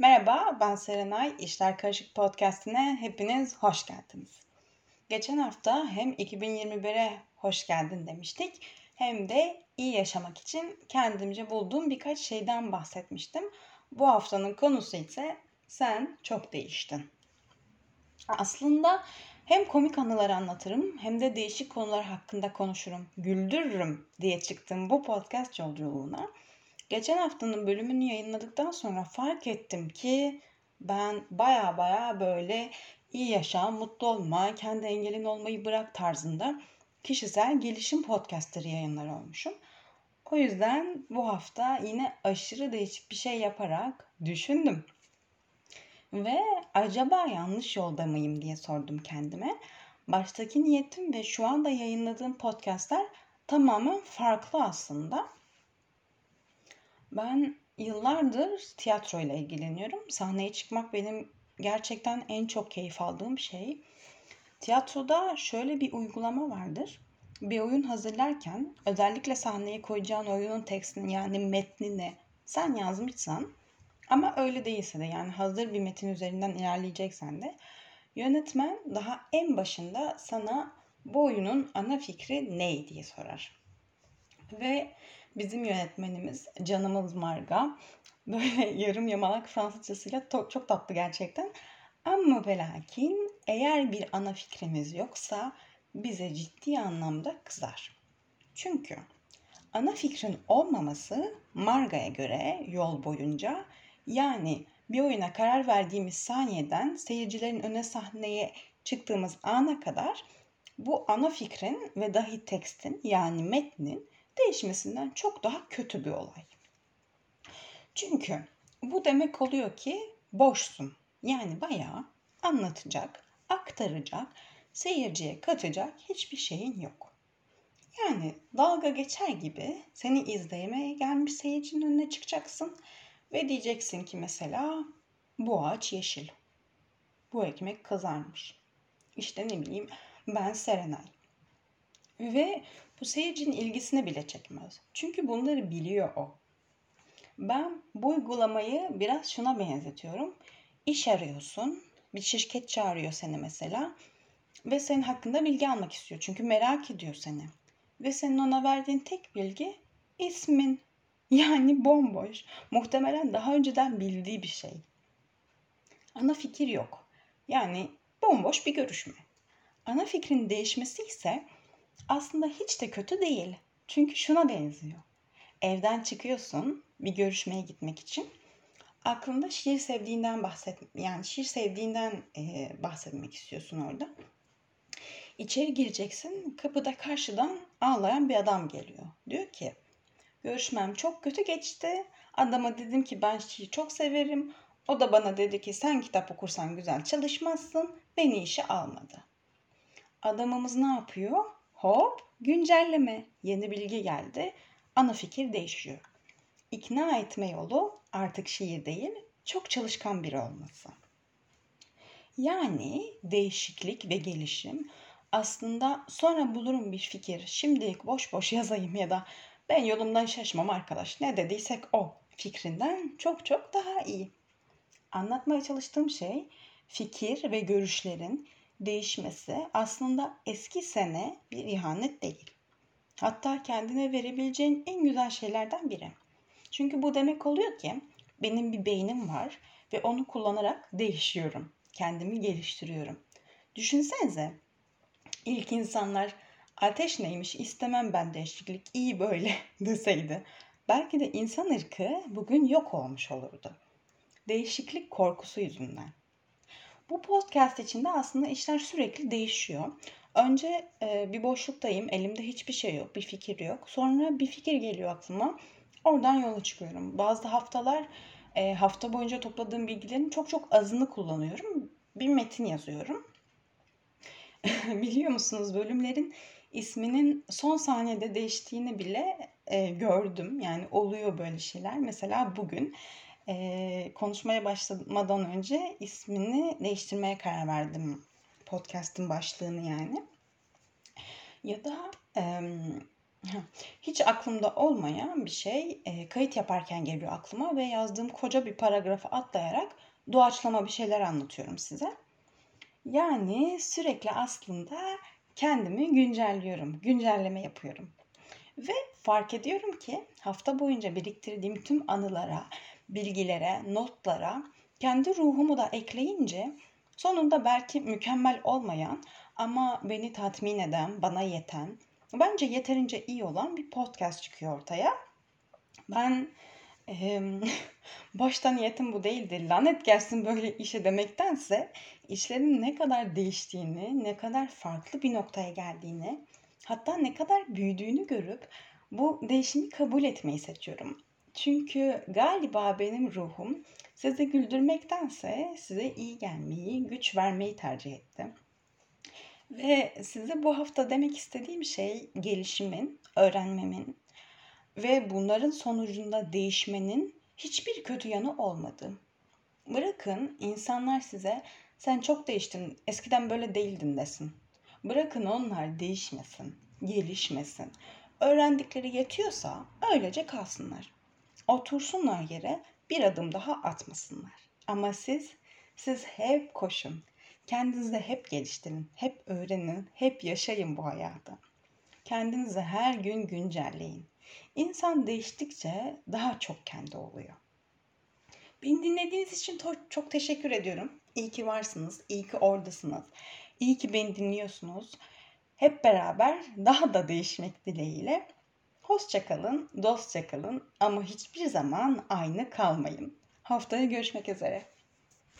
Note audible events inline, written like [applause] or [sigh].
Merhaba, ben Serenay. İşler Karışık Podcast'ine hepiniz hoş geldiniz. Geçen hafta hem 2021'e hoş geldin demiştik hem de iyi yaşamak için kendimce bulduğum birkaç şeyden bahsetmiştim. Bu haftanın konusu ise sen çok değiştin. Aslında hem komik anılar anlatırım hem de değişik konular hakkında konuşurum, güldürürüm diye çıktım bu podcast yolculuğuna. Geçen haftanın bölümünü yayınladıktan sonra fark ettim ki ben baya baya böyle iyi yaşa, mutlu olma, kendi engelin olmayı bırak tarzında kişisel gelişim podcastları yayınlar olmuşum. O yüzden bu hafta yine aşırı değişik bir şey yaparak düşündüm. Ve acaba yanlış yolda mıyım diye sordum kendime. Baştaki niyetim ve şu anda yayınladığım podcastler tamamen farklı aslında. Ben yıllardır tiyatro ile ilgileniyorum. Sahneye çıkmak benim gerçekten en çok keyif aldığım şey. Tiyatroda şöyle bir uygulama vardır. Bir oyun hazırlarken özellikle sahneye koyacağın oyunun tekstini yani metnini sen yazmışsan ama öyle değilse de yani hazır bir metin üzerinden ilerleyeceksen de yönetmen daha en başında sana bu oyunun ana fikri ne diye sorar. Ve bizim yönetmenimiz canımız Marga böyle [laughs] yarım yamalak Fransızcasıyla çok, tatlı gerçekten. Ama ve eğer bir ana fikrimiz yoksa bize ciddi anlamda kızar. Çünkü ana fikrin olmaması Marga'ya göre yol boyunca yani bir oyuna karar verdiğimiz saniyeden seyircilerin öne sahneye çıktığımız ana kadar bu ana fikrin ve dahi tekstin yani metnin değişmesinden çok daha kötü bir olay. Çünkü bu demek oluyor ki boşsun. Yani bayağı anlatacak, aktaracak, seyirciye katacak hiçbir şeyin yok. Yani dalga geçer gibi seni izlemeye gelmiş seyircinin önüne çıkacaksın ve diyeceksin ki mesela bu ağaç yeşil. Bu ekmek kızarmış. İşte ne bileyim ben Serenay. Ve bu seyircinin ilgisine bile çekmez. Çünkü bunları biliyor o. Ben bu uygulamayı biraz şuna benzetiyorum. İş arıyorsun. Bir şirket çağırıyor seni mesela. Ve senin hakkında bilgi almak istiyor. Çünkü merak ediyor seni. Ve senin ona verdiğin tek bilgi ismin. [laughs] Yani bomboş. Muhtemelen daha önceden bildiği bir şey. Ana fikir yok. Yani bomboş bir görüşme. Ana fikrin değişmesi ise aslında hiç de kötü değil. Çünkü şuna benziyor. Evden çıkıyorsun bir görüşmeye gitmek için. Aklında şiir sevdiğinden bahset, yani şiir sevdiğinden e, bahsetmek istiyorsun orada. İçeri gireceksin. Kapıda karşıdan ağlayan bir adam geliyor. Diyor ki görüşmem çok kötü geçti. Adama dedim ki ben şiir çok severim. O da bana dedi ki sen kitap okursan güzel çalışmazsın. Beni işe almadı. Adamımız ne yapıyor? Hop güncelleme. Yeni bilgi geldi. Ana fikir değişiyor. İkna etme yolu artık şiir değil, çok çalışkan biri olması. Yani değişiklik ve gelişim aslında sonra bulurum bir fikir. Şimdilik boş boş [laughs] yazayım ya da ben yolumdan şaşmam arkadaş. Ne dediysek o fikrinden çok çok daha iyi. Anlatmaya çalıştığım şey fikir ve görüşlerin değişmesi aslında eski sene bir ihanet değil. Hatta kendine verebileceğin en güzel şeylerden biri. Çünkü bu demek oluyor ki benim bir beynim var ve onu kullanarak değişiyorum. Kendimi geliştiriyorum. Düşünsenize ilk insanlar ateş neymiş istemem ben değişiklik iyi böyle [laughs] deseydi. Belki de insan ırkı bugün yok olmuş olurdu. Değişiklik korkusu yüzünden. Bu podcast içinde aslında işler sürekli değişiyor. Önce e, bir boşluktayım, elimde hiçbir şey yok, bir fikir yok. Sonra bir fikir geliyor aklıma, oradan yola çıkıyorum. Bazı haftalar e, hafta boyunca topladığım bilgilerin çok çok azını kullanıyorum. Bir metin yazıyorum. [laughs] Biliyor musunuz bölümlerin isminin son saniyede değiştiğini bile e, gördüm. Yani oluyor böyle şeyler. Mesela bugün e, konuşmaya başlamadan önce ismini değiştirmeye karar verdim. Podcast'ın başlığını yani. Ya da e, Hiç aklımda olmayan bir şey e, kayıt yaparken geliyor aklıma ve yazdığım koca bir paragrafı atlayarak doğaçlama bir şeyler anlatıyorum size. Yani sürekli aslında kendimi güncelliyorum, güncelleme yapıyorum. Ve fark ediyorum ki hafta boyunca biriktirdiğim tüm anılara, bilgilere, notlara kendi ruhumu da ekleyince sonunda belki mükemmel olmayan ama beni tatmin eden, bana yeten, bence yeterince iyi olan bir podcast çıkıyor ortaya. Ben [laughs] e, başta niyetim bu değildi. Lanet gelsin böyle işe demektense işlerin ne kadar değiştiğini, ne kadar farklı bir noktaya geldiğini, hatta ne kadar büyüdüğünü görüp bu değişimi kabul etmeyi seçiyorum. Çünkü galiba benim ruhum sizi güldürmektense size iyi gelmeyi, güç vermeyi tercih etti. Ve size bu hafta demek istediğim şey gelişimin, öğrenmemin ve bunların sonucunda değişmenin hiçbir kötü yanı olmadı. Bırakın insanlar size sen çok değiştin, eskiden böyle değildin desin. Bırakın onlar değişmesin, gelişmesin. Öğrendikleri yetiyorsa öylece kalsınlar. Otursunlar yere bir adım daha atmasınlar. Ama siz, siz hep koşun. Kendinizi hep geliştirin, hep öğrenin, hep yaşayın bu hayatı. Kendinizi her gün güncelleyin. İnsan değiştikçe daha çok kendi oluyor. Beni dinlediğiniz için çok teşekkür ediyorum. İyi ki varsınız, iyi ki oradasınız. İyi ki beni dinliyorsunuz. Hep beraber daha da değişmek dileğiyle. Hoşça kalın, dostça kalın ama hiçbir zaman aynı kalmayın. Haftaya görüşmek üzere.